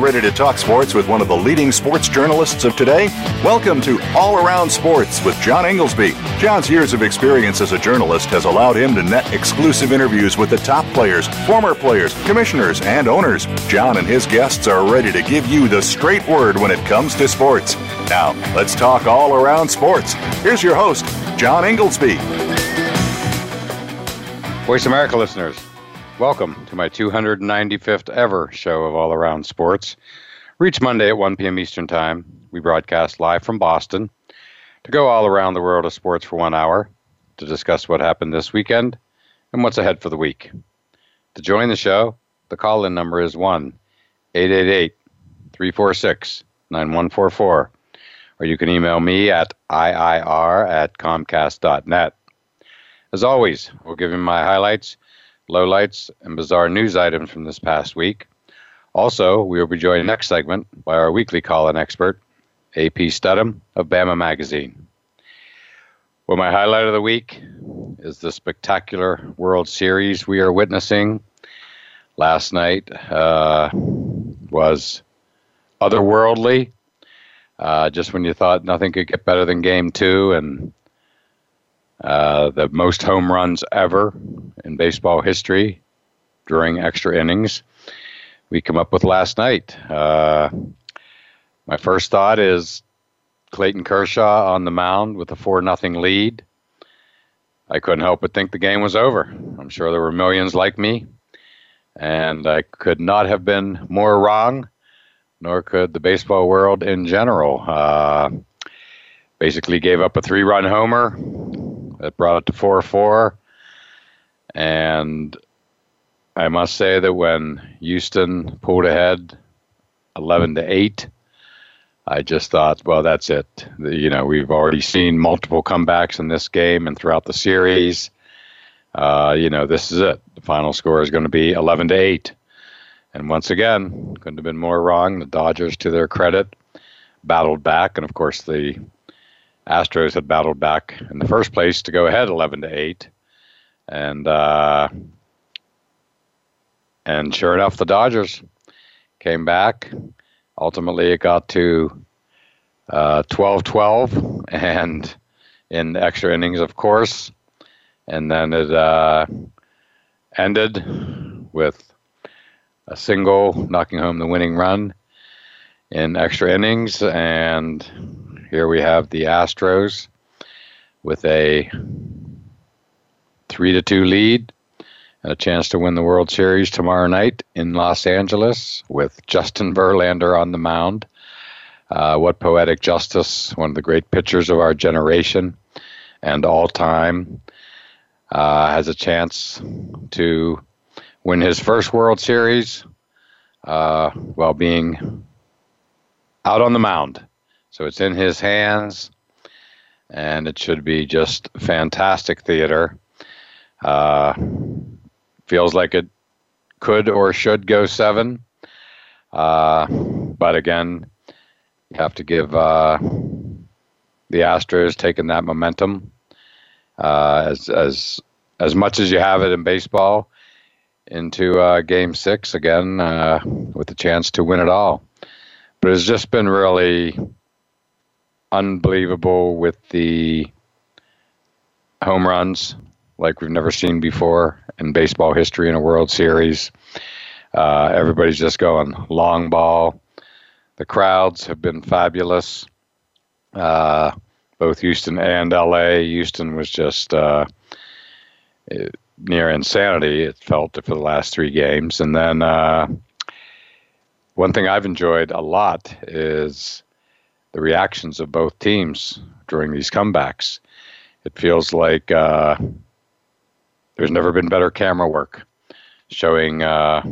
you ready to talk sports with one of the leading sports journalists of today? Welcome to All Around Sports with John Inglesby. John's years of experience as a journalist has allowed him to net exclusive interviews with the top players, former players, commissioners, and owners. John and his guests are ready to give you the straight word when it comes to sports. Now, let's talk all around sports. Here's your host, John Inglesby. Voice America listeners. Welcome to my 295th ever show of All Around Sports. Reach Monday at 1 p.m. Eastern Time. We broadcast live from Boston to go all around the world of sports for one hour to discuss what happened this weekend and what's ahead for the week. To join the show, the call in number is 1 888 346 9144, or you can email me at IIR at Comcast.net. As always, we'll give you my highlights lowlights, and bizarre news items from this past week. Also, we will be joined next segment by our weekly call-in expert, AP Stedham of Bama Magazine. Well, my highlight of the week is the spectacular World Series we are witnessing. Last night uh, was otherworldly. Uh, just when you thought nothing could get better than Game Two, and uh, the most home runs ever in baseball history during extra innings. We come up with last night. Uh, my first thought is Clayton Kershaw on the mound with a four nothing lead. I couldn't help but think the game was over. I'm sure there were millions like me, and I could not have been more wrong, nor could the baseball world in general. Uh, basically, gave up a three run homer that brought it to 4 4. And I must say that when Houston pulled ahead 11 to 8, I just thought, well, that's it. You know, we've already seen multiple comebacks in this game and throughout the series. Uh, you know, this is it. The final score is going to be 11 to 8. And once again, couldn't have been more wrong. The Dodgers, to their credit, battled back. And of course, the Astros had battled back in the first place to go ahead 11 to 8. And uh, and sure enough, the Dodgers came back. Ultimately, it got to uh, 12 12 and in extra innings, of course. And then it uh, ended with a single knocking home the winning run in extra innings. And here we have the Astros with a three to two lead and a chance to win the World Series tomorrow night in Los Angeles with Justin Verlander on the mound. Uh, what poetic justice! One of the great pitchers of our generation and all time uh, has a chance to win his first World Series uh, while being out on the mound. So it's in his hands, and it should be just fantastic theater. Uh, feels like it could or should go seven. Uh, but again, you have to give uh, the Astros taking that momentum uh, as as as much as you have it in baseball into uh, Game Six again uh, with the chance to win it all. But it's just been really unbelievable with the home runs like we've never seen before in baseball history in a World Series. Uh, everybody's just going long ball. The crowds have been fabulous. Uh, both Houston and LA. Houston was just uh, near insanity, it felt, for the last three games. And then uh, one thing I've enjoyed a lot is the reactions of both teams during these comebacks. It feels like uh, there's never been better camera work showing uh,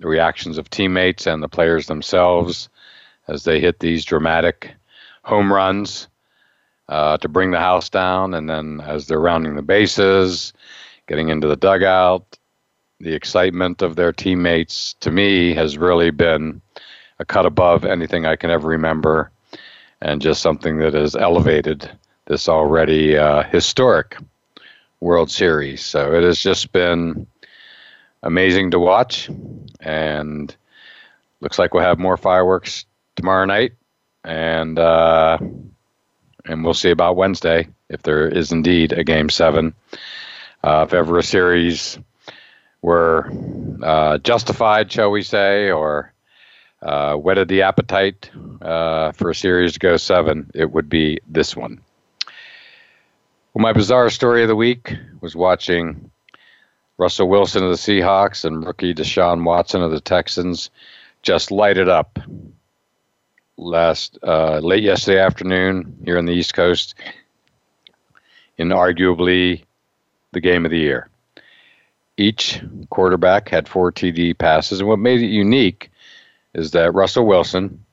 the reactions of teammates and the players themselves as they hit these dramatic home runs uh, to bring the house down. And then as they're rounding the bases, getting into the dugout, the excitement of their teammates to me has really been a cut above anything I can ever remember and just something that has elevated this already uh, historic World Series. So it has just been amazing to watch. And looks like we'll have more fireworks tomorrow night, and uh, and we'll see about Wednesday if there is indeed a game seven. Uh, if ever a series were uh, justified, shall we say, or uh, whetted the appetite uh, for a series to go seven, it would be this one. Well, my bizarre story of the week was watching Russell Wilson of the Seahawks and rookie Deshaun Watson of the Texans just light it up last uh, late yesterday afternoon here on the East Coast in arguably the game of the year. Each quarterback had four TD passes, and what made it unique is that Russell Wilson,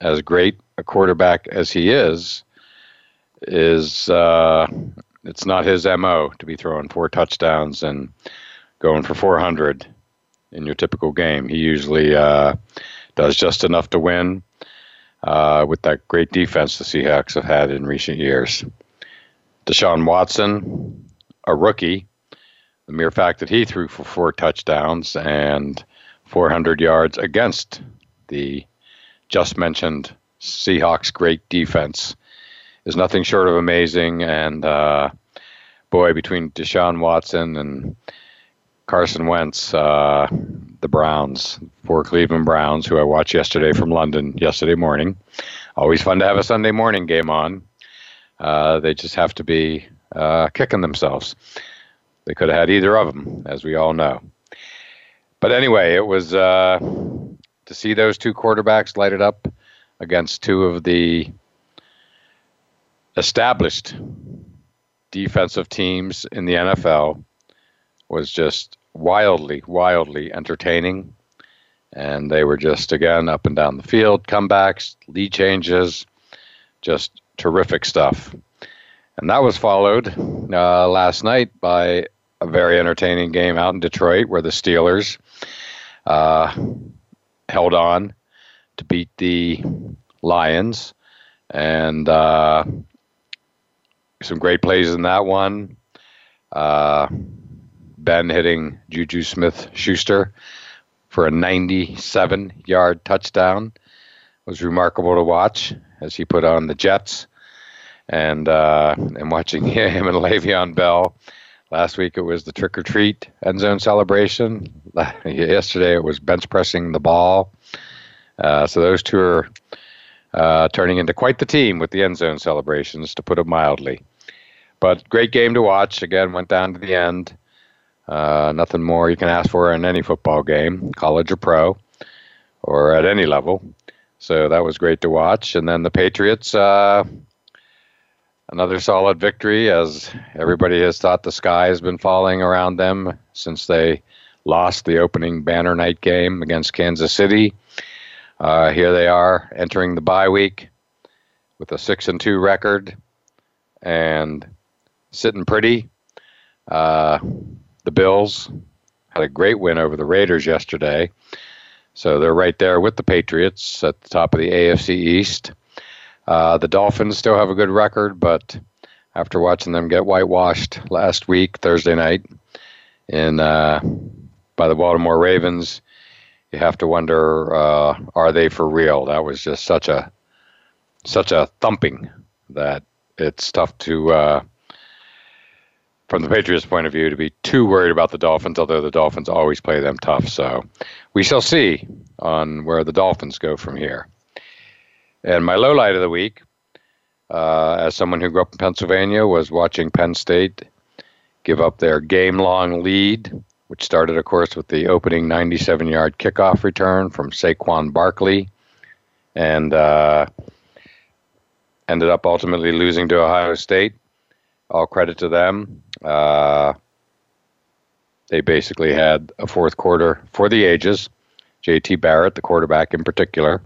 as great a quarterback as he is, is uh, it's not his mo to be throwing four touchdowns and going for 400 in your typical game. He usually uh, does just enough to win uh, with that great defense the Seahawks have had in recent years. Deshaun Watson, a rookie, the mere fact that he threw for four touchdowns and 400 yards against the just mentioned Seahawks' great defense is nothing short of amazing. And uh, boy, between Deshaun Watson and Carson Wentz, uh, the Browns, for Cleveland Browns, who I watched yesterday from London yesterday morning. Always fun to have a Sunday morning game on. Uh, they just have to be uh, kicking themselves. They could have had either of them, as we all know. But anyway, it was uh, to see those two quarterbacks light it up against two of the established defensive teams in the NFL was just wildly, wildly entertaining. And they were just, again, up and down the field, comebacks, lead changes, just terrific stuff. And that was followed uh, last night by a very entertaining game out in Detroit where the Steelers uh, held on to beat the Lions. And uh, some great plays in that one. Uh, ben hitting Juju Smith Schuster for a 97 yard touchdown it was remarkable to watch as he put on the Jets. And uh, and watching him and Le'Veon Bell. Last week it was the trick or treat end zone celebration. Yesterday it was bench pressing the ball. Uh, so those two are uh, turning into quite the team with the end zone celebrations, to put it mildly. But great game to watch. Again, went down to the end. Uh, nothing more you can ask for in any football game, college or pro, or at any level. So that was great to watch. And then the Patriots, uh, another solid victory as everybody has thought the sky has been falling around them since they lost the opening banner night game against Kansas City. Uh, here they are entering the bye week with a six and two record and sitting pretty. Uh, the Bills had a great win over the Raiders yesterday. So they're right there with the Patriots at the top of the AFC East. Uh, the Dolphins still have a good record, but after watching them get whitewashed last week, Thursday night, in uh, by the Baltimore Ravens, you have to wonder: uh, Are they for real? That was just such a such a thumping that it's tough to uh, from the Patriots' point of view, to be too worried about the Dolphins, although the Dolphins always play them tough. So we shall see on where the Dolphins go from here. And my low light of the week, uh, as someone who grew up in Pennsylvania, was watching Penn State give up their game long lead, which started, of course, with the opening 97 yard kickoff return from Saquon Barkley and uh, ended up ultimately losing to Ohio State. All credit to them. Uh, they basically had a fourth quarter for the ages. J.T. Barrett, the quarterback in particular.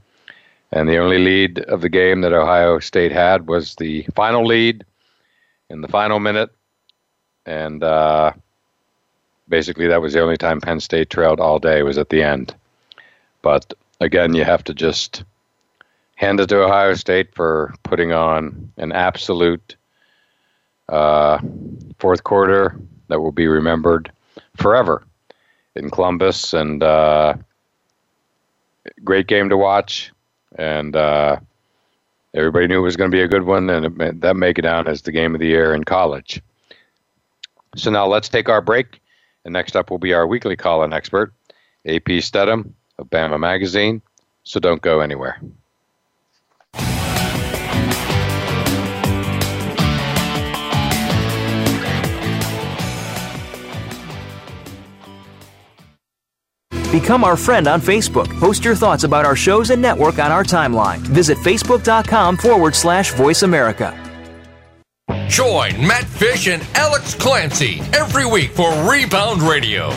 And the only lead of the game that Ohio State had was the final lead in the final minute. And uh, basically, that was the only time Penn State trailed all day was at the end. But again, you have to just hand it to Ohio State for putting on an absolute uh, fourth quarter that will be remembered forever in Columbus, and uh, great game to watch, and uh, everybody knew it was going to be a good one, and it, that make it down as the game of the year in college. So now let's take our break, and next up will be our weekly call-in expert, AP Stedham of Bama Magazine. So don't go anywhere. Become our friend on Facebook. Post your thoughts about our shows and network on our timeline. Visit facebook.com forward slash voice America. Join Matt Fish and Alex Clancy every week for Rebound Radio.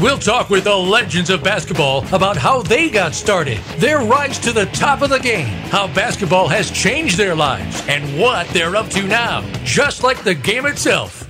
We'll talk with the legends of basketball about how they got started, their rise to the top of the game, how basketball has changed their lives, and what they're up to now. Just like the game itself,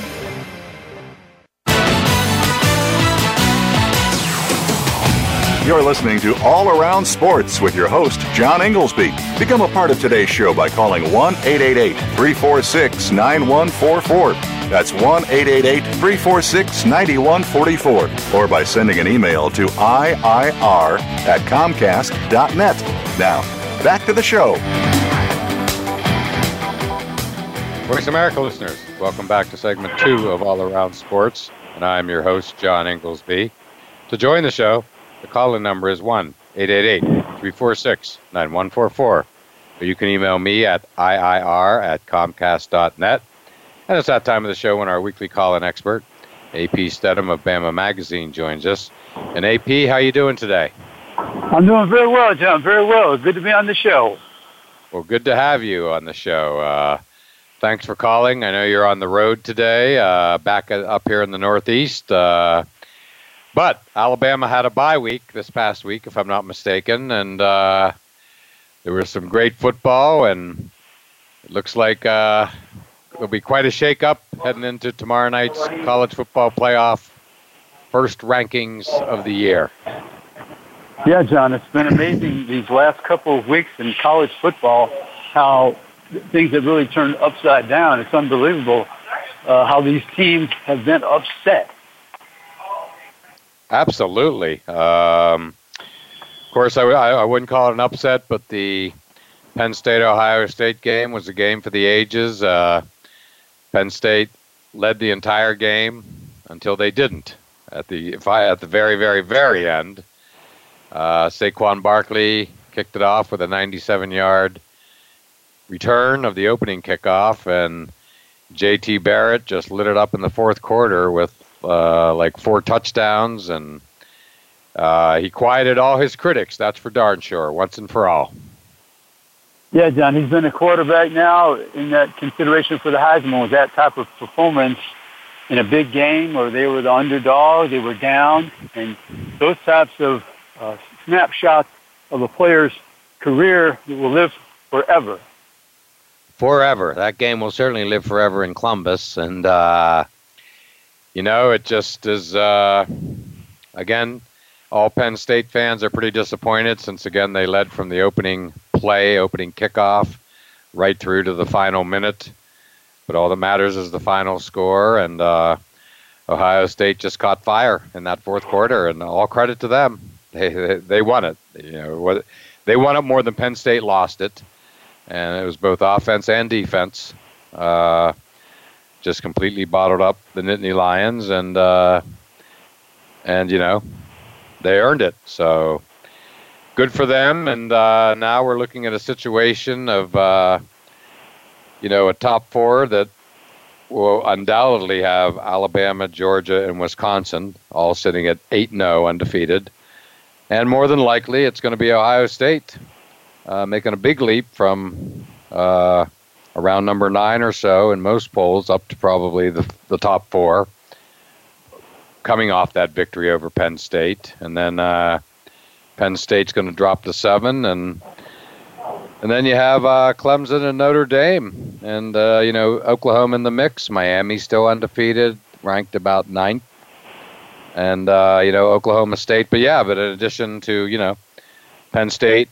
You're listening to All Around Sports with your host, John Inglesby. Become a part of today's show by calling 1 888 346 9144. That's 1 888 346 9144. Or by sending an email to IIR at Comcast.net. Now, back to the show. Voice America listeners, welcome back to segment two of All Around Sports. And I'm your host, John Inglesby. To join the show, the call in number is 1 888 346 9144. Or you can email me at IIR at Comcast.net. And it's that time of the show when our weekly call in expert, AP Stedham of Bama Magazine, joins us. And AP, how you doing today? I'm doing very well, John. Very well. Good to be on the show. Well, good to have you on the show. Uh, thanks for calling. I know you're on the road today, uh, back up here in the Northeast. Uh, but Alabama had a bye week this past week, if I'm not mistaken, and uh, there was some great football, and it looks like uh, there'll be quite a shakeup heading into tomorrow night's college football playoff first rankings of the year. Yeah, John, it's been amazing these last couple of weeks in college football how things have really turned upside down. It's unbelievable uh, how these teams have been upset. Absolutely. Um, of course, I, I wouldn't call it an upset, but the Penn State Ohio State game was a game for the ages. Uh, Penn State led the entire game until they didn't. At the I, at the very very very end, uh, Saquon Barkley kicked it off with a 97-yard return of the opening kickoff, and J.T. Barrett just lit it up in the fourth quarter with uh, like four touchdowns, and uh, he quieted all his critics. That's for darn sure, once and for all. Yeah, John, he's been a quarterback now in that consideration for the Heisman was that type of performance in a big game where they were the underdog, they were down, and those types of uh, snapshots of a player's career will live forever. Forever. That game will certainly live forever in Columbus, and uh, you know, it just is. Uh, again, all Penn State fans are pretty disappointed since again they led from the opening play, opening kickoff, right through to the final minute. But all that matters is the final score, and uh, Ohio State just caught fire in that fourth quarter, and all credit to them. They they, they won it. You know, they won it more than Penn State lost it, and it was both offense and defense. Uh, just completely bottled up the Nittany Lions, and uh, and you know they earned it. So good for them. And uh, now we're looking at a situation of uh, you know a top four that will undoubtedly have Alabama, Georgia, and Wisconsin all sitting at eight 0 undefeated. And more than likely, it's going to be Ohio State uh, making a big leap from uh, around number nine or so in most polls up to probably the, the top four, coming off that victory over Penn State. And then uh, Penn State's going to drop to seven, and and then you have uh, Clemson and Notre Dame, and uh, you know Oklahoma in the mix. Miami still undefeated, ranked about ninth, and uh, you know Oklahoma State. But yeah, but in addition to you know Penn State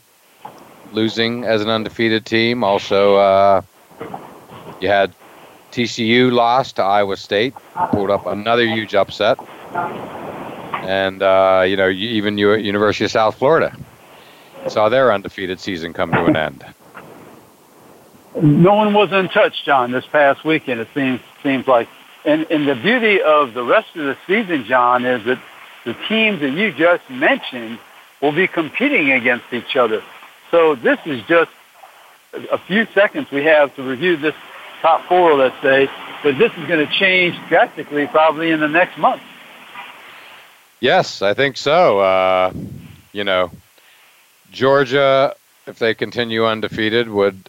losing as an undefeated team, also uh, you had TCU lost to Iowa State, pulled up another huge upset, and uh, you know even University of South Florida saw their undefeated season come to an end. No one was untouched, John, this past weekend. It seems seems like, and and the beauty of the rest of the season, John, is that the teams that you just mentioned will be competing against each other. So this is just a few seconds we have to review this top four, let's say, but this is going to change drastically probably in the next month. Yes, I think so. Uh, you know, Georgia, if they continue undefeated, would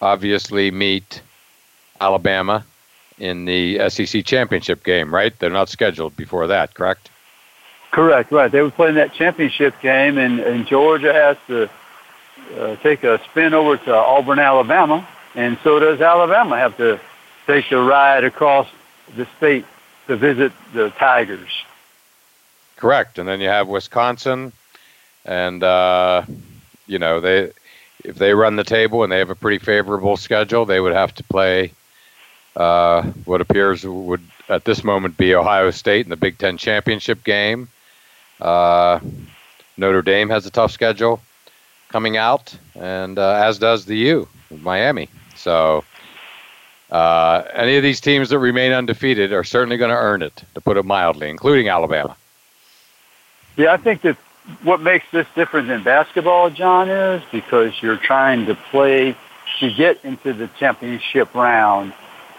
obviously meet Alabama in the SEC championship game, right? They're not scheduled before that, correct? Correct, right. They were playing that championship game, and, and Georgia has to uh, take a spin over to Auburn, Alabama, and so does Alabama have to take the ride across the state to visit the Tigers. Correct, and then you have Wisconsin, and uh, you know they if they run the table and they have a pretty favorable schedule, they would have to play uh, what appears would at this moment be Ohio State in the Big Ten championship game. Uh, Notre Dame has a tough schedule coming out, and uh, as does the U, of Miami. So uh, any of these teams that remain undefeated are certainly going to earn it, to put it mildly, including Alabama. Yeah, I think that what makes this different than basketball, John, is because you're trying to play to get into the championship round.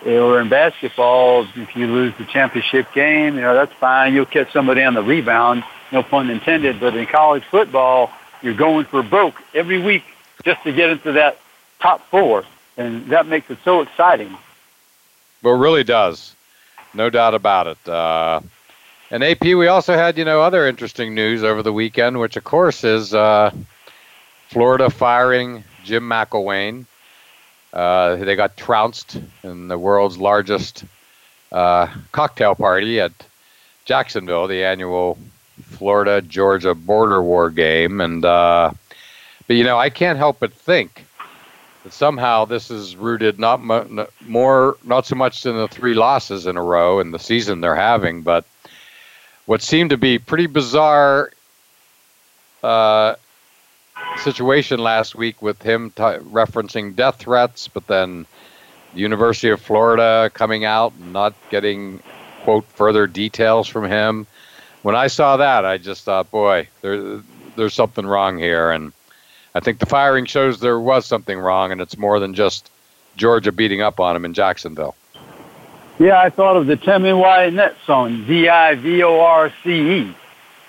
Or in basketball, if you lose the championship game, you know, that's fine. You'll catch somebody on the rebound, no pun intended. But in college football, you're going for broke every week just to get into that top four. And that makes it so exciting. Well, it really does. No doubt about it. Uh, and AP, we also had, you know, other interesting news over the weekend, which of course is uh, Florida firing Jim McElwain. Uh, they got trounced in the world's largest uh, cocktail party at Jacksonville, the annual Florida Georgia border war game, and uh, but you know I can't help but think somehow this is rooted not mo- more not so much in the three losses in a row in the season they're having, but what seemed to be pretty bizarre uh, situation last week with him t- referencing death threats, but then the University of Florida coming out and not getting quote further details from him when I saw that, I just thought, boy, there, there's something wrong here. And I think the firing shows there was something wrong, and it's more than just Georgia beating up on him in Jacksonville. Yeah, I thought of the Tammy Wynette song, D-I-V-O-R-C-E,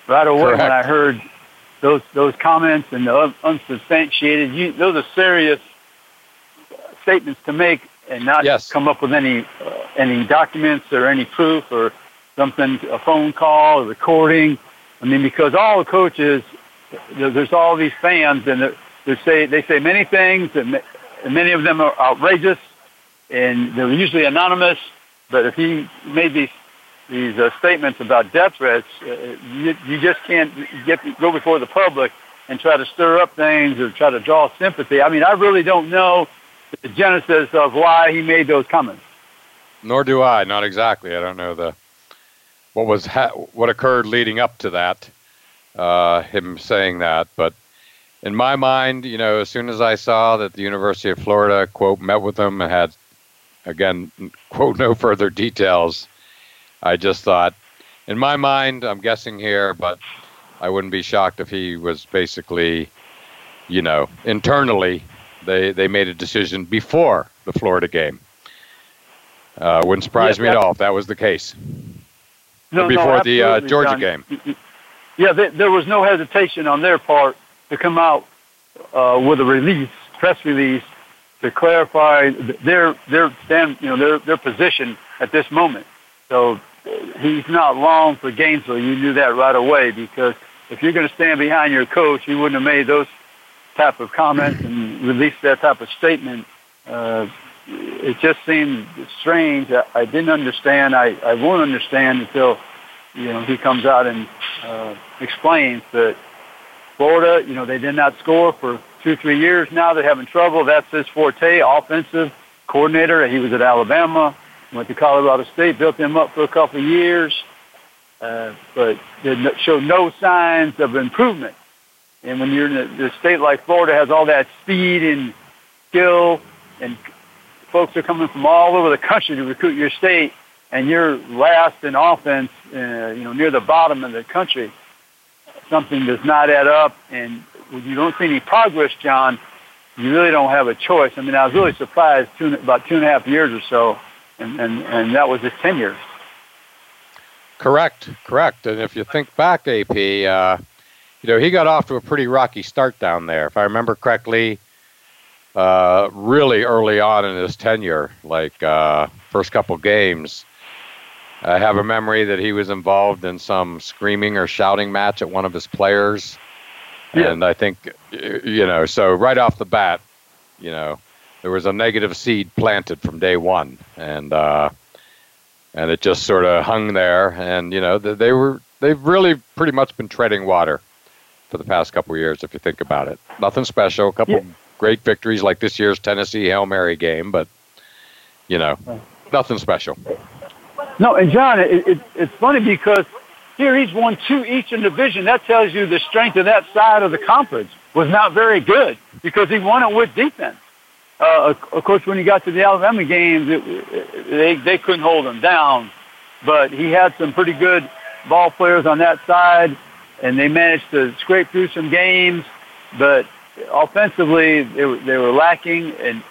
right away Correct. when I heard those those comments and the unsubstantiated. You, those are serious statements to make, and not yes. come up with any uh, any documents or any proof or something, a phone call, a recording. I mean, because all the coaches, there's all these fans, and they say they say many things, and many of them are outrageous, and they're usually anonymous. But if he made these these uh, statements about death threats, uh, you, you just can't get go before the public and try to stir up things or try to draw sympathy. I mean, I really don't know the genesis of why he made those comments. Nor do I. Not exactly. I don't know the what was ha- what occurred leading up to that, uh, him saying that. But in my mind, you know, as soon as I saw that the University of Florida quote met with him and had again quote no further details, I just thought, in my mind, I'm guessing here, but I wouldn't be shocked if he was basically, you know, internally they they made a decision before the Florida game. Uh, wouldn't surprise yeah, me at all if that was the case no, before no, the uh, Georgia John. game. Yeah, they, there was no hesitation on their part to come out uh, with a release, press release, to clarify their their stand, you know, their their position at this moment. So he's not long for Gainesville. You knew that right away because if you're going to stand behind your coach, you wouldn't have made those type of comments and released that type of statement. Uh, it just seemed strange. I, I didn't understand. I, I won't understand until you know he comes out and uh, explains that Florida, you know, they did not score for two, three years now. They're having trouble. That's his forte, offensive coordinator. He was at Alabama, went to Colorado State, built them up for a couple of years, uh, but did show no signs of improvement. And when you're in a, a state like Florida has all that speed and skill, and folks are coming from all over the country to recruit your state, and you're last in offense, uh, you know, near the bottom of the country, something does not add up. And when you don't see any progress, John, you really don't have a choice. I mean, I was really surprised two, about two and a half years or so, and, and, and that was his tenure. Correct, correct. And if you think back, AP, uh, you know, he got off to a pretty rocky start down there. If I remember correctly, uh, really early on in his tenure, like uh, first couple games, I have a memory that he was involved in some screaming or shouting match at one of his players. Yeah. And I think, you know, so right off the bat, you know, there was a negative seed planted from day one. And, uh, and it just sort of hung there. And, you know, they were, they've really pretty much been treading water for the past couple of years, if you think about it. Nothing special. A couple yeah. great victories like this year's Tennessee Hail Mary game, but you know, nothing special. No, and John, it, it, it's funny because here he's won two each in division. That tells you the strength of that side of the conference was not very good because he won it with defense. Uh, of course, when he got to the Alabama games, it, it, they they couldn't hold him down, but he had some pretty good ball players on that side and they managed to scrape through some games, but offensively they they were lacking, and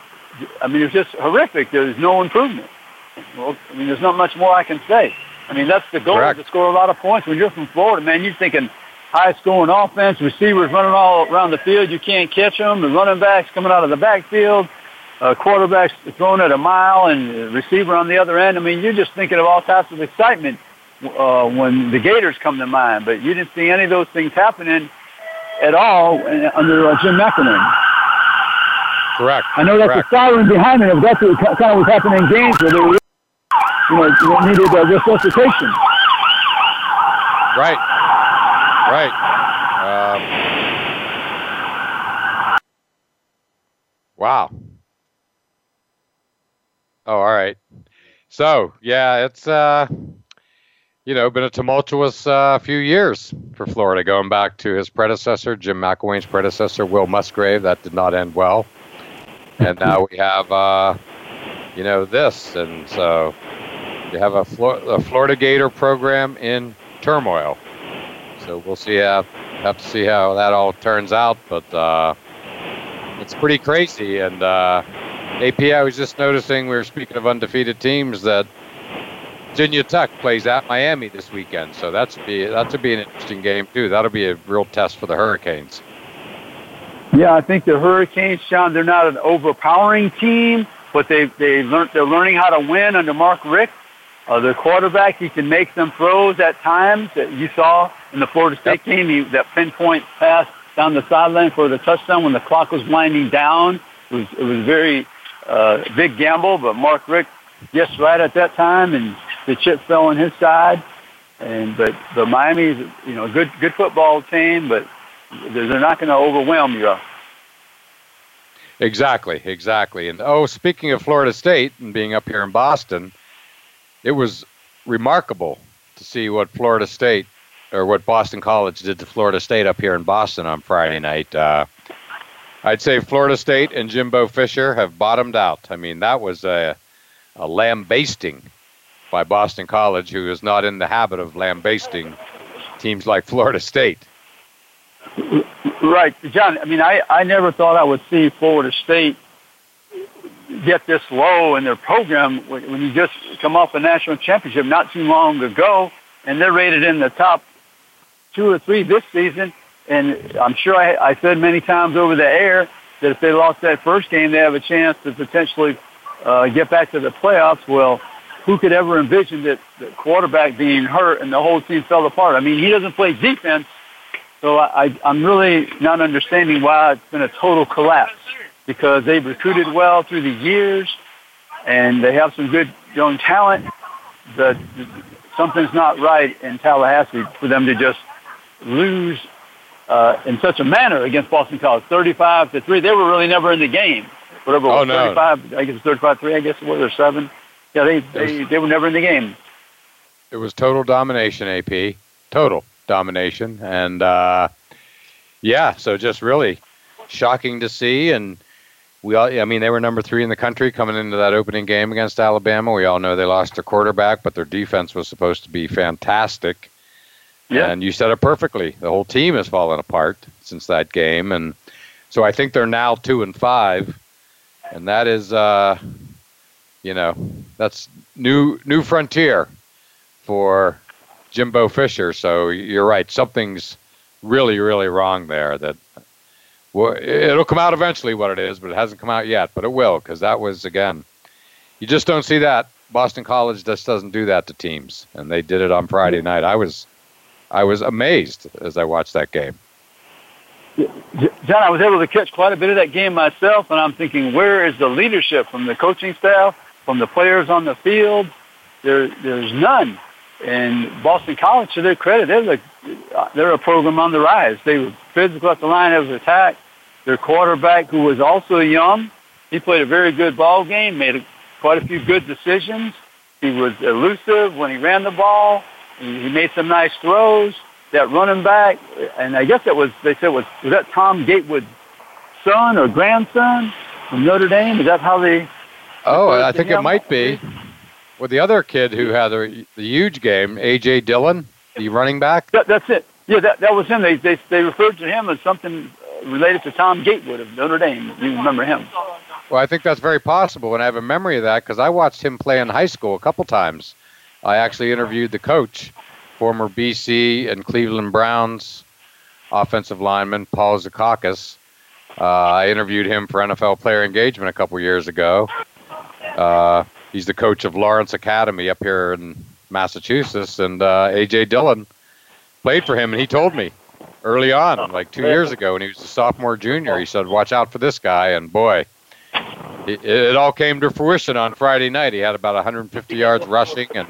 I mean it was just horrific. There was no improvement. Well, I mean there's not much more I can say. I mean that's the goal Correct. to score a lot of points. When you're from Florida, man, you're thinking high scoring offense, receivers running all around the field, you can't catch them, the running backs coming out of the backfield, uh, quarterbacks throwing at a mile, and receiver on the other end. I mean, you're just thinking of all types of excitement uh, when the Gators come to mind, but you didn't see any of those things happening at all under uh, Jim McElwain. Correct. I know that's Correct. the siren behind it. That's what kind of was happening in games where they were, you know, needed uh, resuscitation. Right. Right. Um, wow. Oh, all right. So yeah, it's uh, you know, been a tumultuous uh, few years for Florida, going back to his predecessor, Jim McElwain's predecessor, Will Muschamp. That did not end well. And now we have, uh, you know, this. And so you have a, Flor- a Florida Gator program in turmoil. So we'll see. How, have to see how that all turns out. But uh, it's pretty crazy. And uh, AP, I was just noticing we were speaking of undefeated teams that – Virginia Tech plays at Miami this weekend, so that's be that'll be an interesting game too. That'll be a real test for the Hurricanes. Yeah, I think the Hurricanes, Sean, they're not an overpowering team, but they they learned they're learning how to win under Mark Richt. Uh, their quarterback, he can make some throws at times that you saw in the Florida State yep. game. He, that pinpoint pass down the sideline for the touchdown when the clock was winding down. It was it was very uh, big gamble, but Mark Richt guessed right at that time and the chip fell on his side. And but but Miami's you know a good good football team, but they're not going to overwhelm you. Exactly, exactly. And oh, speaking of Florida State and being up here in Boston, it was remarkable to see what Florida State or what Boston College did to Florida State up here in Boston on Friday night. Uh, I'd say Florida State and Jimbo Fisher have bottomed out. I mean, that was a, a lambasting by Boston College, who is not in the habit of lambasting teams like Florida State. Right, John. I mean, I, I never thought I would see Florida State get this low in their program when you just come off a national championship not too long ago, and they're rated in the top two or three this season. And I'm sure I, I said many times over the air that if they lost that first game, they have a chance to potentially uh, get back to the playoffs. Well, who could ever envision that the quarterback being hurt and the whole team fell apart? I mean, he doesn't play defense, so I, I'm really not understanding why it's been a total collapse because they've recruited well through the years and they have some good young talent, but something's not right in Tallahassee for them to just lose uh, in such a manner against Boston College, 35 to three. They were really never in the game. Whatever, oh, no. 35, I guess 35 three. I guess it was or seven. Yeah, they, they they were never in the game. It was total domination, AP. Total domination, and uh, yeah, so just really shocking to see and we all, I mean, they were number three in the country coming into that opening game against Alabama. We all know they lost their quarterback, but their defense was supposed to be fantastic. Yeah. And you said it perfectly. The whole team has fallen apart since that game, and so I think they're now two and five, and that is, uh, you know, that's new new frontier for Jimbo Fisher. So you're right. Something's really really wrong there. That well, it'll come out eventually what it is, but it hasn't come out yet. But it will because that was again, you just don't see that. Boston College just doesn't do that to teams, and they did it on Friday night. I was, I was amazed as I watched that game. John, I was able to catch quite a bit of that game myself, and I'm thinking, where is the leadership from the coaching staff, from the players on the field? There, there's none. And Boston College, to their credit, they're, the, they're a program on the rise. They were physical at the line of attack. Their quarterback, who was also young, he played a very good ball game, made a, quite a few good decisions. He was elusive when he ran the ball. He, he made some nice throws. That running back, and I guess that was they said was was that Tom Gatewood's son or grandson from Notre Dame? Is that how they? Oh, I think him? it might be. Well, the other kid who had the, the huge game, A.J. Dillon, the running back. That, that's it. Yeah, that, that was him. They, they, they referred to him as something related to Tom Gatewood of Notre Dame. You remember him? Well, I think that's very possible, and I have a memory of that because I watched him play in high school a couple times. I actually interviewed the coach, former BC and Cleveland Browns offensive lineman Paul Zukauskas. Uh, I interviewed him for NFL Player Engagement a couple years ago. Uh, he's the coach of Lawrence Academy up here in Massachusetts, and uh, AJ Dillon played for him, and he told me early on, like two years ago, when he was a sophomore, junior. He said, "Watch out for this guy," and boy, it, it all came to fruition on Friday night. He had about 150 yards rushing, and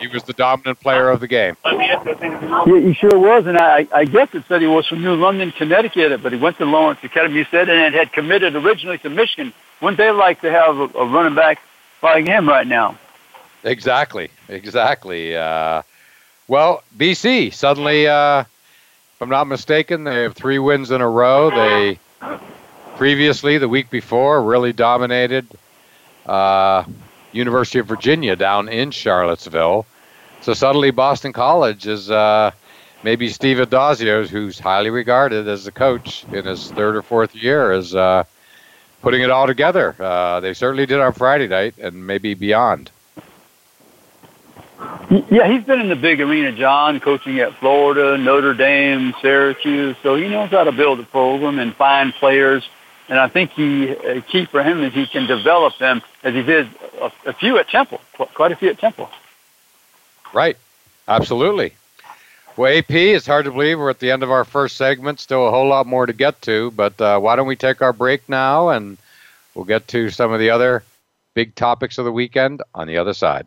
he was the dominant player of the game. Yeah, he sure was, and I, I guess it said he was from New London, Connecticut, but he went to Lawrence Academy, you said, and had committed originally to Michigan. Wouldn't they like to have a, a running back like him right now? Exactly, exactly. Uh, well, BC suddenly uh, if I'm not mistaken, they have three wins in a row. They previously, the week before, really dominated uh, University of Virginia down in Charlottesville. So suddenly, Boston College is uh, maybe Steve Addazio, who's highly regarded as a coach in his third or fourth year, is uh, putting it all together. Uh, they certainly did on Friday night, and maybe beyond. Yeah, he's been in the big arena, John, coaching at Florida, Notre Dame, Syracuse. So he knows how to build a program and find players. And I think he uh, key for him is he can develop them as he did a, a few at Temple, quite a few at Temple. Right, absolutely. Well, AP, it's hard to believe we're at the end of our first segment. Still a whole lot more to get to, but uh, why don't we take our break now and we'll get to some of the other big topics of the weekend on the other side.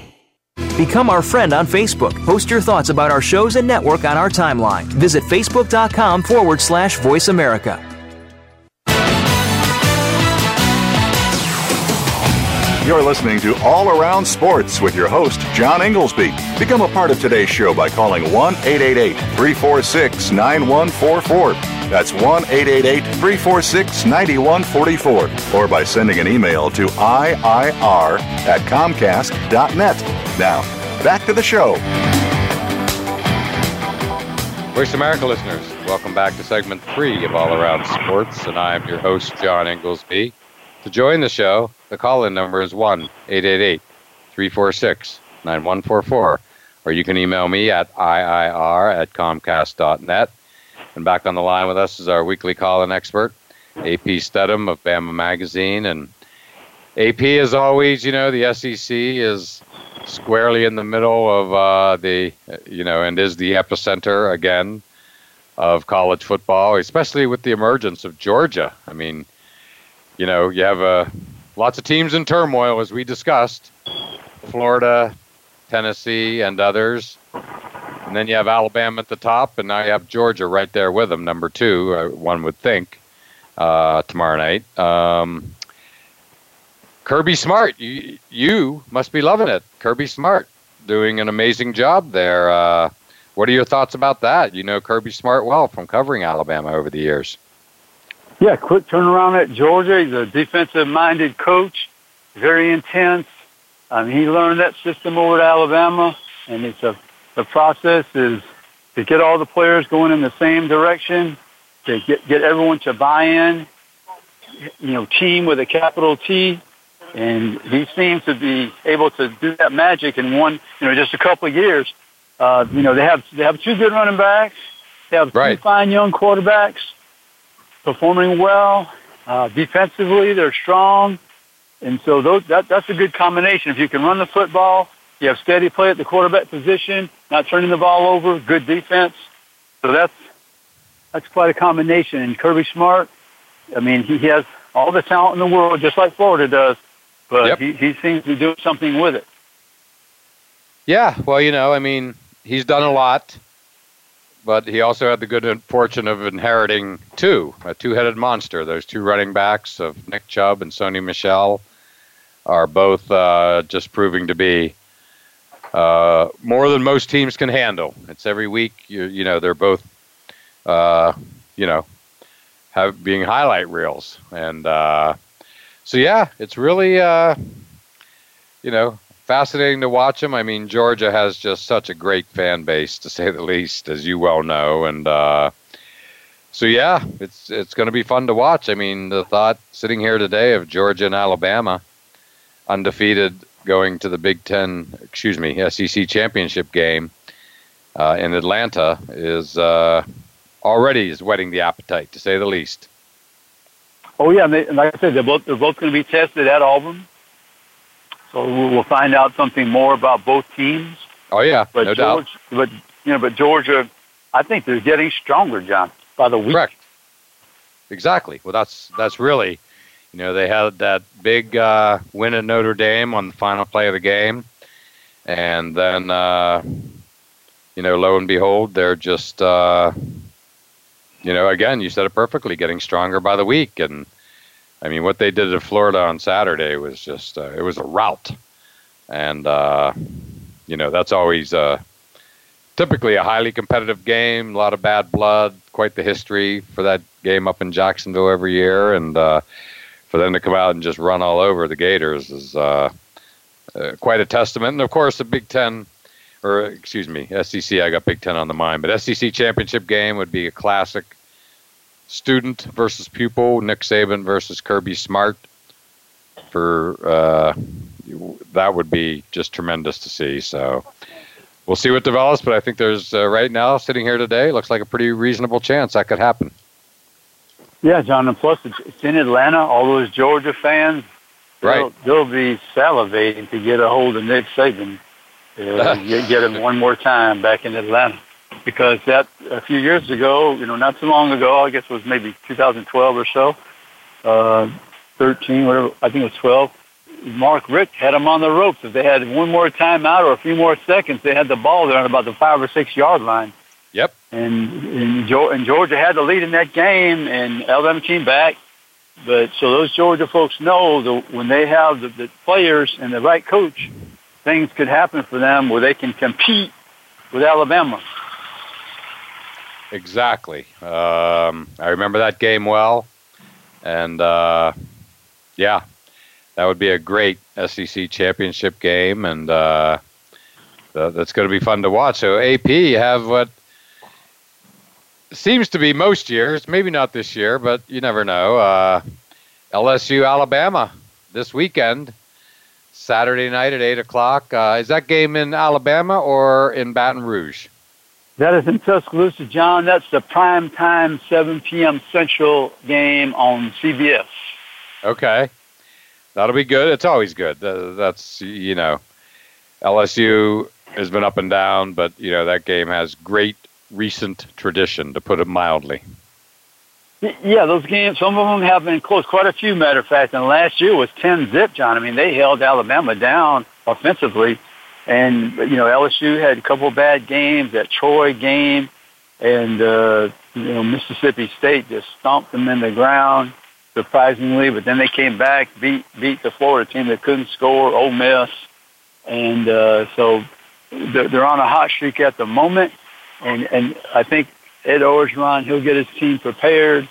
Become our friend on Facebook. Post your thoughts about our shows and network on our timeline. Visit facebook.com forward slash voice America. You're listening to All Around Sports with your host, John Inglesby. Become a part of today's show by calling 1 888 346 9144. That's 1 888 346 9144. Or by sending an email to IIR at Comcast.net. Now, back to the show. Voice America listeners, welcome back to segment three of All Around Sports, and I am your host, John Inglesby. To join the show, the call in number is 1 888 346 9144, or you can email me at IIR at Comcast.net. And back on the line with us is our weekly call in expert, AP Stedham of Bama Magazine. And AP, as always, you know, the SEC is squarely in the middle of uh, the, you know, and is the epicenter again of college football, especially with the emergence of Georgia. I mean, you know, you have uh, lots of teams in turmoil, as we discussed Florida, Tennessee, and others. And then you have Alabama at the top, and now you have Georgia right there with them, number two, uh, one would think, uh, tomorrow night. Um, Kirby Smart, you, you must be loving it. Kirby Smart doing an amazing job there. Uh, what are your thoughts about that? You know Kirby Smart well from covering Alabama over the years. Yeah, quick turnaround at Georgia. He's a defensive-minded coach, very intense. Um, he learned that system over at Alabama, and it's a the process is to get all the players going in the same direction, to get get everyone to buy in. You know, team with a capital T, and he seems to be able to do that magic in one, you know, just a couple of years. Uh, you know, they have they have two good running backs. They have right. two fine young quarterbacks performing well. Uh, defensively, they're strong, and so those that that's a good combination. If you can run the football, you have steady play at the quarterback position, not turning the ball over, good defense. So that's that's quite a combination. And Kirby Smart, I mean, he has all the talent in the world, just like Florida does, but Yep. he, he seems to do something with it. Yeah, well, you know, I mean, he's done a lot, but he also had the good fortune of inheriting two, a two-headed monster. Those two running backs of Nick Chubb and Sony Michel are both uh, just proving to be uh, more than most teams can handle. It's every week, you, you know, they're both, uh, you know, have being highlight reels, and uh, so yeah, it's really, uh, you know, fascinating to watch them. I mean, Georgia has just such a great fan base, to say the least, as you well know, and uh, so yeah, it's it's going to be fun to watch. I mean, the thought sitting here today of Georgia and Alabama undefeated going to the Big Ten, excuse me, SEC championship game uh, in Atlanta is uh, already is whetting the appetite, to say the least. Oh yeah, and, they, and like I said, they're both they're both going to be tested at Auburn. So we'll we'll find out something more about both teams. Oh yeah, But no doubt. Georgia, but you know, but Georgia, I think they're getting stronger, John, by the week. Correct. Exactly. Well, that's that's really, you know, they had that big uh, win at Notre Dame on the final play of the game, and then, uh, you know, lo and behold, they're just, uh, you know, again, you said it perfectly, getting stronger by the week, and I mean, what they did to Florida on Saturday was just, uh, it was a rout, and uh, you know that's always uh, typically a highly competitive game, a lot of bad blood, quite the history for that game up in Jacksonville every year, and uh, for them to come out and just run all over the Gators is uh, uh, quite a testament. And of course, the Big Ten, or excuse me, SEC. I got Big Ten on the mind, but SEC championship game would be a classic. Student versus pupil, Nick Saban versus Kirby Smart. For uh, that would be just tremendous to see. So we'll see what develops, but I think there's uh, right now sitting here today looks like a pretty reasonable chance that could happen. Yeah, John, and plus it's, in Atlanta. All those Georgia fans, right? They'll, they'll be salivating to get a hold of Nick Saban, uh, get, get him one more time back in Atlanta. Because that a few years ago, you know, not too long ago, I guess it was maybe 2012 or so, uh, 13, whatever, I think it was 12. Mark Richt had them on the ropes. If they had one more timeout or a few more seconds, they had the ball there on about the five or six yard line. Yep. And and, and Georgia had the lead in that game, and Alabama came back. But so those Georgia folks know that when they have the, the players and the right coach, things could happen for them where they can compete with Alabama. Exactly. Um, I remember that game well, and uh, yeah, that would be a great SEC championship game, and uh, that's going to be fun to watch. So AP, have what seems to be most years, maybe not this year, but you never know. Uh, LSU Alabama this weekend, Saturday night at eight o'clock. Uh, is that game in Alabama or in Baton Rouge? That is in Tuscaloosa, John. That's the prime time, 7 p.m. Central game on CBS. Okay. That'll be good. It's always good. That's, you know, LSU has been up and down, but, you know, that game has great recent tradition, to put it mildly. Yeah, those games, some of them have been close. Quite a few, matter of fact. And last year was 10 zip, John. I mean, they held Alabama down offensively. And, you know, LSU had a couple bad games, that Troy game, and, uh, you know, Mississippi State just stomped them in the ground, surprisingly. But then they came back, beat beat the Florida team that couldn't score, Ole Miss. And uh, so they're on a hot streak at the moment. And, and I think Ed Orgeron, he'll get his team prepared.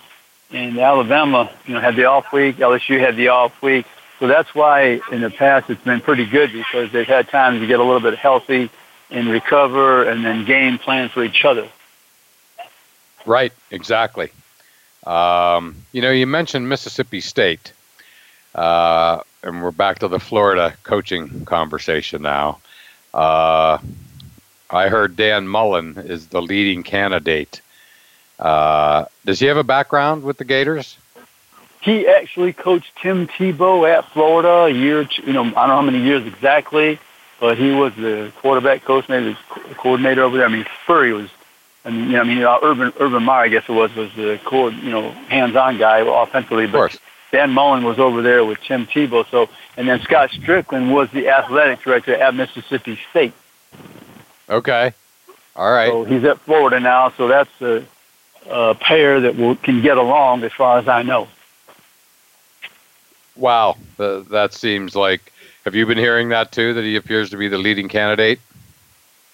And Alabama, you know, had the off week. LSU had the off week. So that's why in the past it's been pretty good because they've had time to get a little bit healthy and recover and then game plan for each other. Right, exactly. Um, you know, you mentioned Mississippi State, uh, and we're back to the Florida coaching conversation now. Uh, I heard Dan Mullen is the leading candidate. Uh, does he have a background with the Gators? he actually coached Tim Tebow at Florida a year, you know, I don't know how many years exactly, but he was the quarterback coach, maybe the coordinator over there. I mean, Furry was, I mean, you know, I mean, uh, Urban Urban Meyer, I guess it was, was the core, you know, hands-on guy offensively. But of course. Dan Mullen was over there with Tim Tebow. So, and then Scott Stricklin was the athletic director at Mississippi State. Okay. All right. So he's at Florida now. So that's a, a pair that will, can get along, as far as I know. Wow, uh, that seems like. Have you been hearing that too? That he appears to be the leading candidate.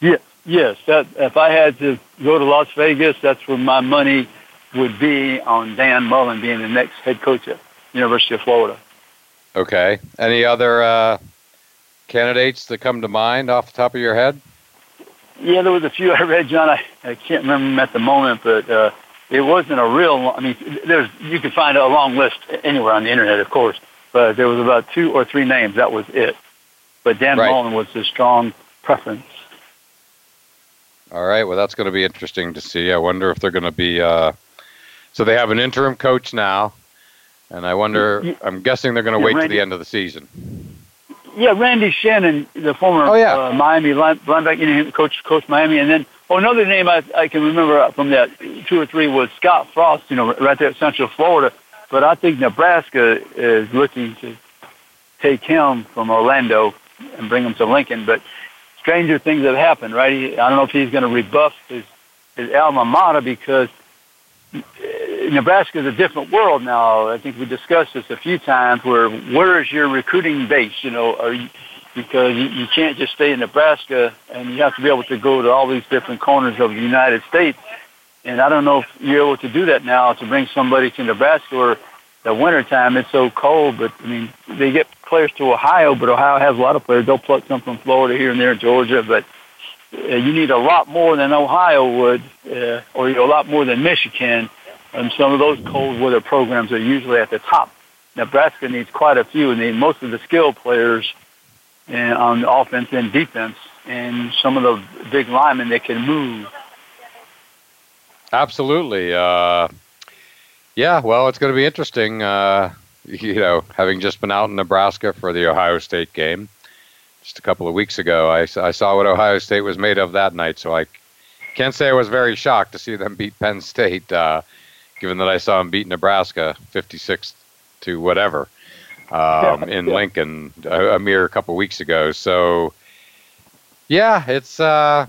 Yes, yes. That if I had to go to Las Vegas, that's where my money would be on Dan Mullen being the next head coach at University of Florida. Okay. Any other uh, candidates that come to mind off the top of your head? Yeah, there was a few I read, John. I, I can't remember them at the moment, but uh, it wasn't a real. I mean, there's you can find a long list anywhere on the internet, of course but there was about two or three names. That was it. But Dan right. Mullen was a strong preference. All right. Well, that's going to be interesting to see. I wonder if they're going to be. Uh, so they have an interim coach now, and I wonder. Yeah, I'm guessing they're going to wait to the end of the season. Yeah, Randy Shannon, the former oh, yeah. uh, Miami linebacker, you know, coach, coach Miami, and then oh, another name I, I can remember from that two or three was Scott Frost. You know, right there at Central Florida but I think Nebraska is looking to take him from Orlando and bring him to Lincoln. But stranger things have happened, right? He, I don't know if he's going to rebuff his, his alma mater because Nebraska is a different world now. I think we discussed this a few times. Where where is your recruiting base? You know, are you, because you, you can't just stay in Nebraska and you have to be able to go to all these different corners of the United States. And I don't know if you're able to do that now to bring somebody to Nebraska or the wintertime it's so cold, but I mean they get players to Ohio, but Ohio has a lot of players. They'll pluck some from Florida here and there, Georgia, but uh, you need a lot more than Ohio would, uh, or a lot more than Michigan. And some of those cold weather programs are usually at the top. Nebraska needs quite a few, and they need most of the skilled players uh, on offense and defense, and some of the big linemen that can move. Absolutely. Uh, yeah, well, it's going to be interesting. Uh, you know, having just been out in Nebraska for the Ohio State game just a couple of weeks ago, I, I saw what Ohio State was made of that night. So I can't say I was very shocked to see them beat Penn State, uh, given that I saw him beat Nebraska 56 to whatever um, in Lincoln a, a, mere couple weeks ago. So, yeah, it's. Uh,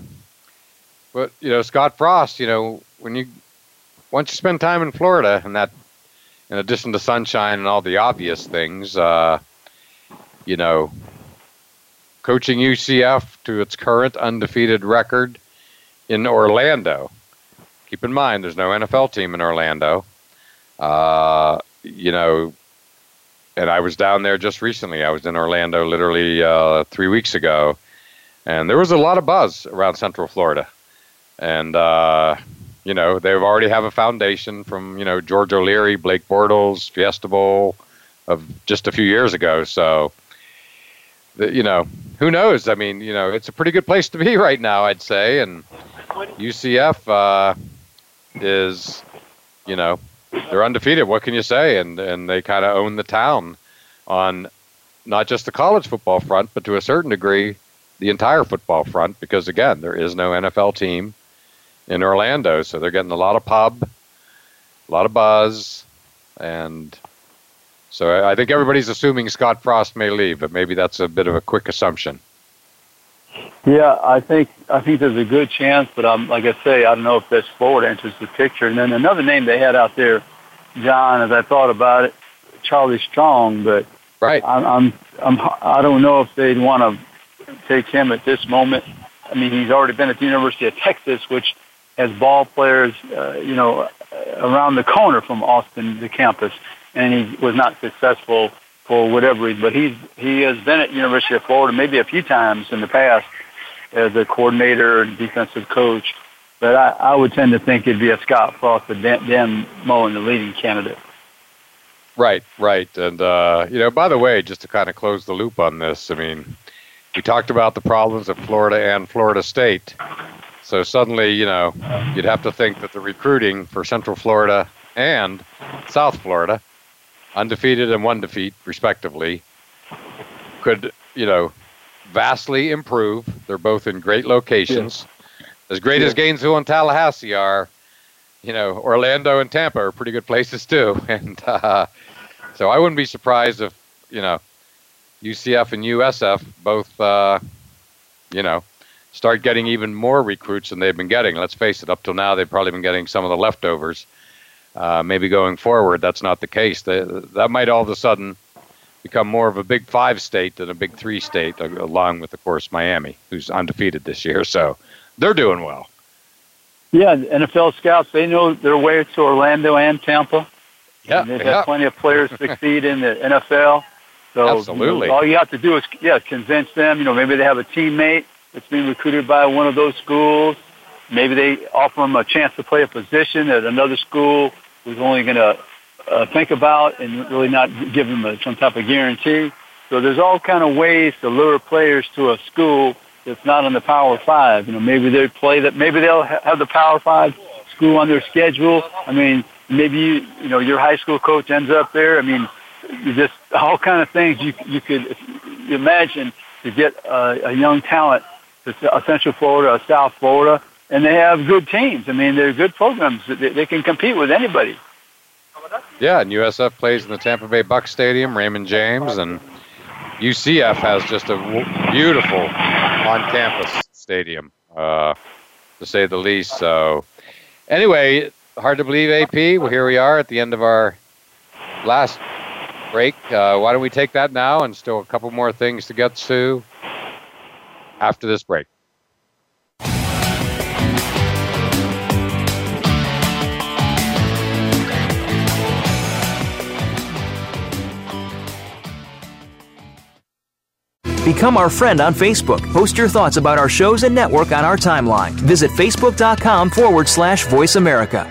but you know, Scott Frost. You know, when you once you spend time in Florida, and that, in addition to sunshine and all the obvious things, uh, you know, coaching UCF to its current undefeated record in Orlando. Keep in mind, there's no NFL team in Orlando. Uh, you know, and I was down there just recently. I was in Orlando literally uh, three weeks ago, and there was a lot of buzz around Central Florida, and uh, you know they've already have a foundation from you know George O'Leary, Blake Bortles, Fiesta Bowl of just a few years ago. So, the, you know, who knows? I mean, you know, it's a pretty good place to be right now, I'd say, and UCF uh, is, you know, they're undefeated. What can you say? And and they kind of own the town on not just the college football front, but to a certain degree, the entire football front. Because again, there is no NFL team in Orlando, so they're getting a lot of pub, a lot of buzz, and so I think everybody's assuming Scott Frost may leave, but maybe that's a bit of a quick assumption. Yeah, I think I think there's a good chance, but I'm like I say, I don't know if this Florida enters the picture. And then another name they had out there, John, as I thought about it, Charlie Strong, but right, I'm I'm, I'm I don't know if they'd want to take him at this moment. I mean, he's already been at the University of Texas, which has ball players, uh, you know, around the corner from Austin, the campus, and he was not successful for whatever. But he's he has been at University of Florida maybe a few times in the past as a coordinator and defensive coach. But I, I would tend to think it'd be a Scott Frost with Dan, Dan Mullen, the leading candidate. Right, right. And, uh, you know, by the way, just to kind of close the loop on this, I mean, we talked about the problems of Florida and Florida State. So suddenly, you know, you'd have to think that the recruiting for Central Florida and South Florida, undefeated and one defeat, respectively, could, you know, vastly improve. They're both in great locations. Yeah. As great yeah. as Gainesville and Tallahassee are, you know, Orlando and Tampa are pretty good places too. And uh, so I wouldn't be surprised if, you know, UCF and USF both, uh, you know, start getting even more recruits than they've been getting. Let's face it, up till now they've probably been getting some of the leftovers. Uh, maybe going forward, that's not the case. They, that might all of a sudden become more of a Big Five state than a Big Three state, along with, of course, Miami, who's undefeated this year. So they're doing well. Yeah, NFL scouts they know their way to Orlando and Tampa. Yeah, and they've yeah. had plenty of players succeed in the NFL. So Absolutely. You know, all you have to do is yeah convince them. You know, maybe they have a teammate that's being recruited by one of those schools. Maybe they offer them a chance to play a position at another school who's only going to uh, think about and really not give them a, some type of guarantee. So there's all kind of ways to lure players to a school that's not in the Power Five. You know, maybe they play that. Maybe they'll ha- have the Power Five school on their schedule. I mean, maybe you, you know your high school coach ends up there. I mean, just all kind of things you you could imagine to get a, a young talent to Central Florida, South Florida, and they have good teams. I mean, they're good programs. They, they can compete with anybody. Yeah, and USF plays in the Tampa Bay Buck Stadium, Raymond James, and UCF has just a beautiful on-campus stadium, uh, to say the least. So, anyway, hard to believe, AP. Well, here we are at the end of our last break. Uh, why don't we take that now and still a couple more things to get to after this break. Become our friend on Facebook. Post your thoughts about our shows and network on our timeline. Visit facebook.com forward slash voice America.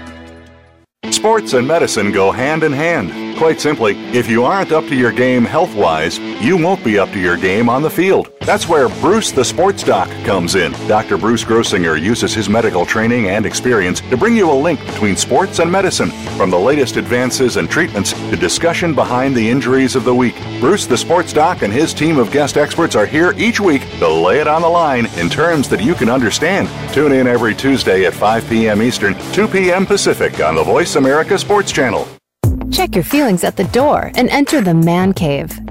Sports and medicine go hand in hand. Quite simply, if you aren't up to your game health wise, you won't be up to your game on the field. That's where Bruce the Sports Doc comes in. Dr. Bruce Grossinger uses his medical training and experience to bring you a link between sports and medicine, from the latest advances and treatments to discussion behind the injuries of the week. Bruce the Sports Doc and his team of guest experts are here each week to lay it on the line in terms that you can understand. Tune in every Tuesday at 5 p.m. Eastern, 2 p.m. Pacific on the Voice America Sports Channel. Check your feelings at the door and enter the man cave.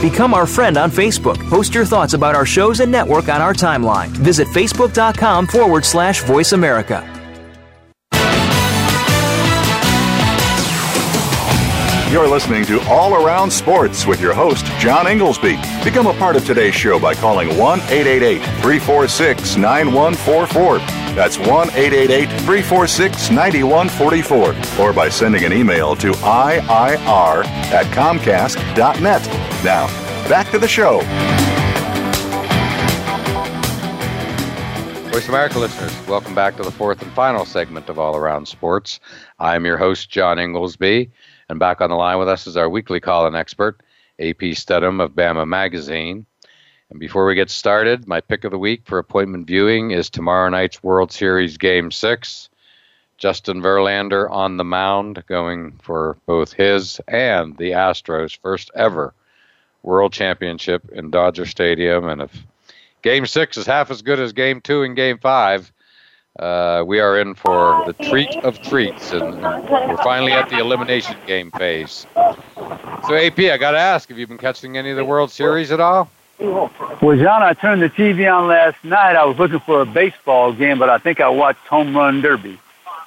Become our friend on Facebook. Post your thoughts about our shows and network on our timeline. Visit facebook.com forward slash voice America. You're listening to All Around Sports with your host, John Inglesby. Become a part of today's show by calling 1 888 346 9144. That's 1 888 346 9144. Or by sending an email to IIR at Comcast.net. Now, back to the show. Voice America listeners, welcome back to the fourth and final segment of All Around Sports. I'm your host, John Inglesby. And back on the line with us is our weekly call-in expert, AP Stedham of Bama Magazine. And before we get started, my pick of the week for appointment viewing is tomorrow night's World Series Game 6. Justin Verlander on the mound, going for both his and the Astros' first ever World Championship in Dodger Stadium. And if Game 6 is half as good as Game 2 and Game 5, uh, we are in for the treat of treats, and we're finally at the elimination game phase. So, AP, I got to ask, have you been catching any of the World Series at all? Well, John, I turned the TV on last night. I was looking for a baseball game, but I think I watched Home Run Derby.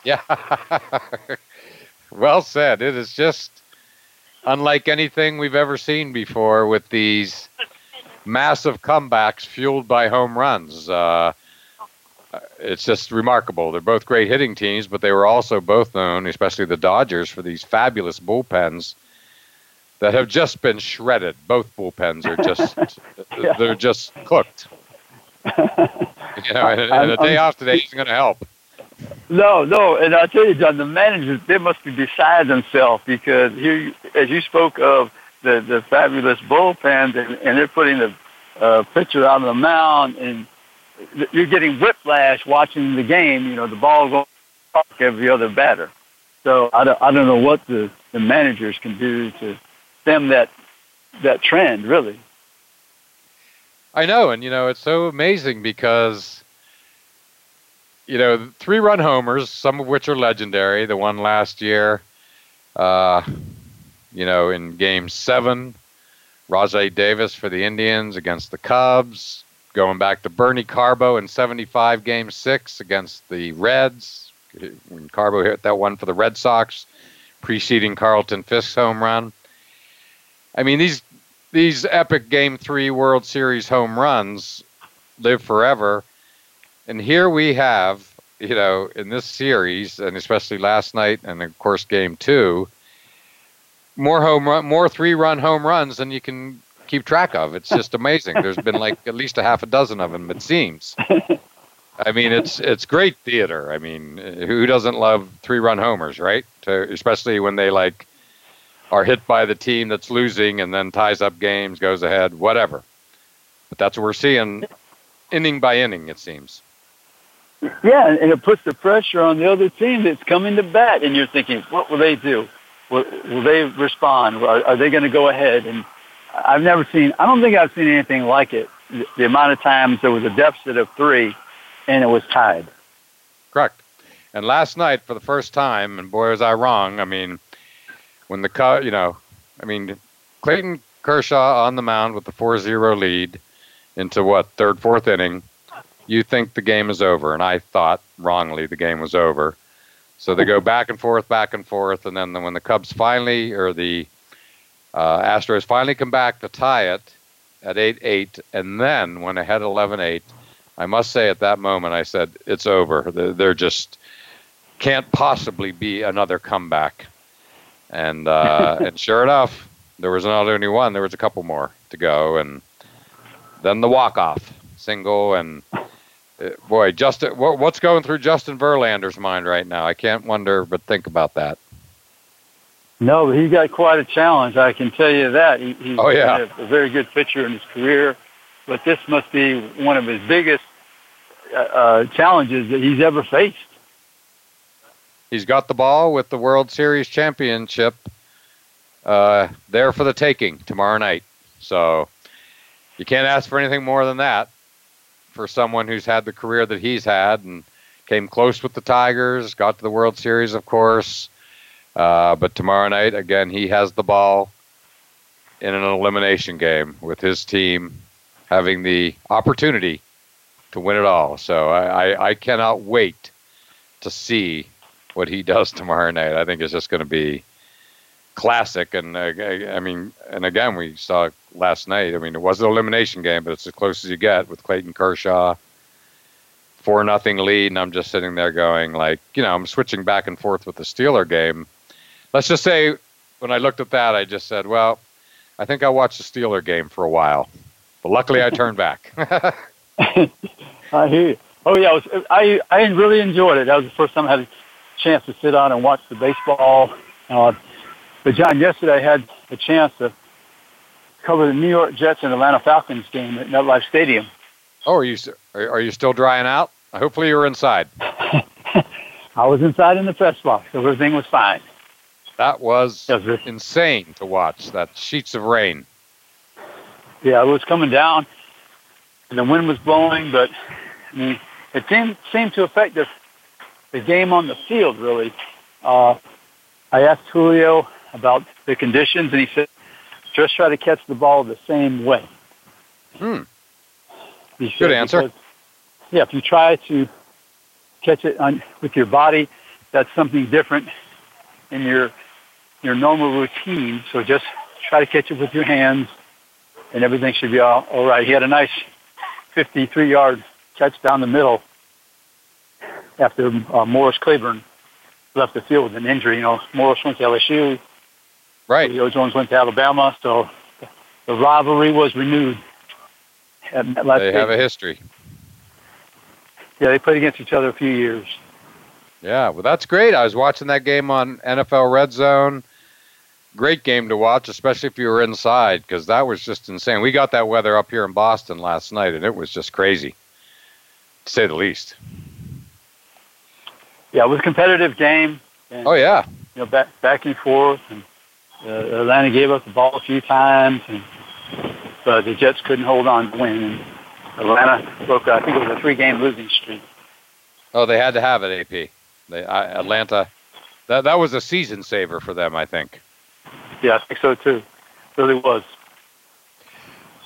Yeah. well said. It is just unlike anything we've ever seen before with these massive comebacks fueled by home runs. Uh, it's just remarkable. They're both great hitting teams, but they were also both known, especially the Dodgers, for these fabulous bullpens that have just been shredded. Both bullpens are just yeah. they're just cooked. you know, and, and a day off today isn't going to help. No, no, and I tell you, John, the managers they must be beside themselves because here, as you spoke of the the fabulous bullpens, and, and they're putting the uh, pitcher out on the mound and you're getting whiplash watching the game. You know, the ball going to every other batter. So I don't, I don't know what the, the managers can do to stem that that trend, really. I know, and you know, it's so amazing because you know, three run homers, some of which are legendary. The one last year, uh, you know, in game seven, Rajai Davis for the Indians against the Cubs going back to Bernie Carbo in 75 game six against the Reds when Carbo hit that one for the Red Sox, preceding Carlton Fisk's home run. I mean, these these epic Game Three World Series home runs live forever, and here we have, you know, in this series, and especially last night, and of course Game Two, more home run, more three run home runs than you can keep track of. It's just amazing. There's been like at least a half a dozen of them. It seems. I mean, it's it's great theater. I mean, who doesn't love three run homers, right? To, especially when they like are hit by the team that's losing and then ties up games, goes ahead, whatever. But that's what we're seeing, inning by inning. It seems. Yeah, and it puts the pressure on the other team that's coming to bat, and you're thinking, what will they do? Will, will they respond? Are, are they going to go ahead? And I've never seen. I don't think I've seen anything like it. The, the amount of times there was a deficit of three, and it was tied. Correct. And last night, for the first time, and boy was I wrong. I mean, when the cut, you know, I mean, Clayton Kershaw on the mound with the 4-0 lead into what third, fourth inning. You think the game is over, and I thought wrongly the game was over. So they go back and forth, back and forth, and then when the Cubs finally, or the uh, Astros finally come back to tie it at 8-8, and then when ahead 11-8, I must say at that moment I said it's over. They're just can't possibly be another comeback. And uh, and sure enough, there was not only one, there was a couple more to go, and then the walk off single, and uh, boy, Justin, what's going through Justin Verlander's mind right now? I can't wonder but think about that. No, he got quite a challenge. I can tell you that. He, he's oh, yeah. a, a very good pitcher in his career, but this must be one of his biggest uh, uh, challenges that he's ever faced. He's got the ball with the World Series championship uh, there for the taking tomorrow night. So you can't ask for anything more than that for someone who's had the career that he's had and came close with the Tigers, got to the World Series, of course. Uh, but tomorrow night, again, he has the ball in an elimination game with his team having the opportunity to win it all. So I, I, I cannot wait to see what he does tomorrow night. I think it's just going to be classic. And uh, I mean, and again, we saw last night. I mean, it was an elimination game, but it's as close as you get with Clayton Kershaw, four nothing lead, and I'm just sitting there going like, you know, I'm switching back and forth with the Steeler game. Let's just say when I looked at that, I just said, well, I think I'll watch the Steeler game for a while. But luckily, I turned back. I hear you. Oh yeah, was, I I really enjoyed it. That was the first time I had chance to sit down and watch the baseball. Uh, but John, yesterday I had a chance to cover the New York Jets and Atlanta Falcons game at MetLife Stadium. Oh, are you are you still drying out? Hopefully, you were inside. I was inside in the press box, so everything was fine. That was, insane to watch. That sheets of rain. Yeah, it was coming down, and the wind was blowing, but I mean, it seemed seemed to affect the the game on the field really. Uh, I asked Julio about the conditions, and he said, just try to catch the ball the same way. Hmm. Good answer. Because, yeah, if you try to catch it on, with your body, that's something different in your your normal routine. So just try to catch it with your hands, and everything should be all, all right. He had a nice 53-yard catch down the middle after uh, Morris Claiborne left the field with an injury. You know, Morris went to LSU. Right. Julio Jones went to Alabama, so the rivalry was renewed. At they have a history. Yeah, they played against each other a few years. Yeah, well, that's great. I was watching that game on NFL Red Zone. Great game to watch, especially if you were inside, because that was just insane. We got that weather up here in Boston last night, and it was just crazy, to say the least yeah, it was a competitive game. And, oh yeah. You know, back back and forth, and uh, Atlanta gave up the ball a few times, and but the Jets couldn't hold on to win. And Atlanta broke. I think it was a three-game losing streak. Oh, they had to have it, AP. They uh, Atlanta. That that was a season saver for them, I think. Yeah, I think so too. It really was.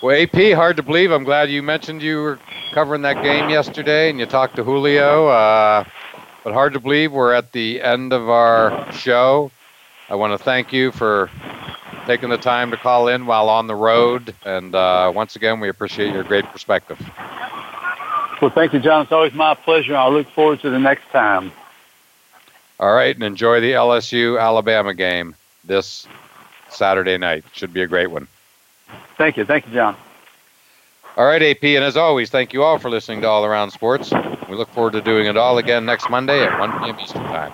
Well, AP, hard to believe. I'm glad you mentioned you were covering that game yesterday, and you talked to Julio. Uh, but hard to believe we're at the end of our show. I want to thank you for taking the time to call in while on the road. And uh, once again, we appreciate your great perspective. Well, thank you, John. It's always my pleasure. I look forward to the next time. All right, and enjoy the LSU Alabama game this Saturday night. Should be a great one. Thank you. Thank you, John. All right, AP, and as always, thank you all for listening to All Around Sports. We look forward to doing it all again next Monday at 1 p.m. Eastern Time.